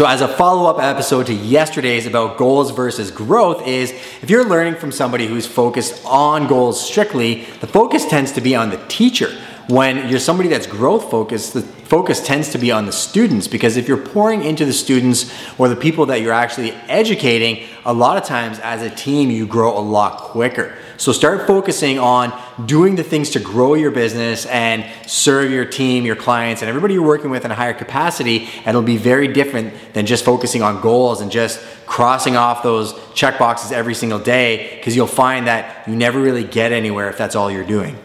So, as a follow up episode to yesterday's about goals versus growth, is if you're learning from somebody who's focused on goals strictly, the focus tends to be on the teacher. When you're somebody that's growth focused, the focus tends to be on the students because if you're pouring into the students or the people that you're actually educating, a lot of times as a team you grow a lot quicker. So start focusing on doing the things to grow your business and serve your team, your clients, and everybody you're working with in a higher capacity. And it'll be very different than just focusing on goals and just crossing off those check boxes every single day because you'll find that you never really get anywhere if that's all you're doing.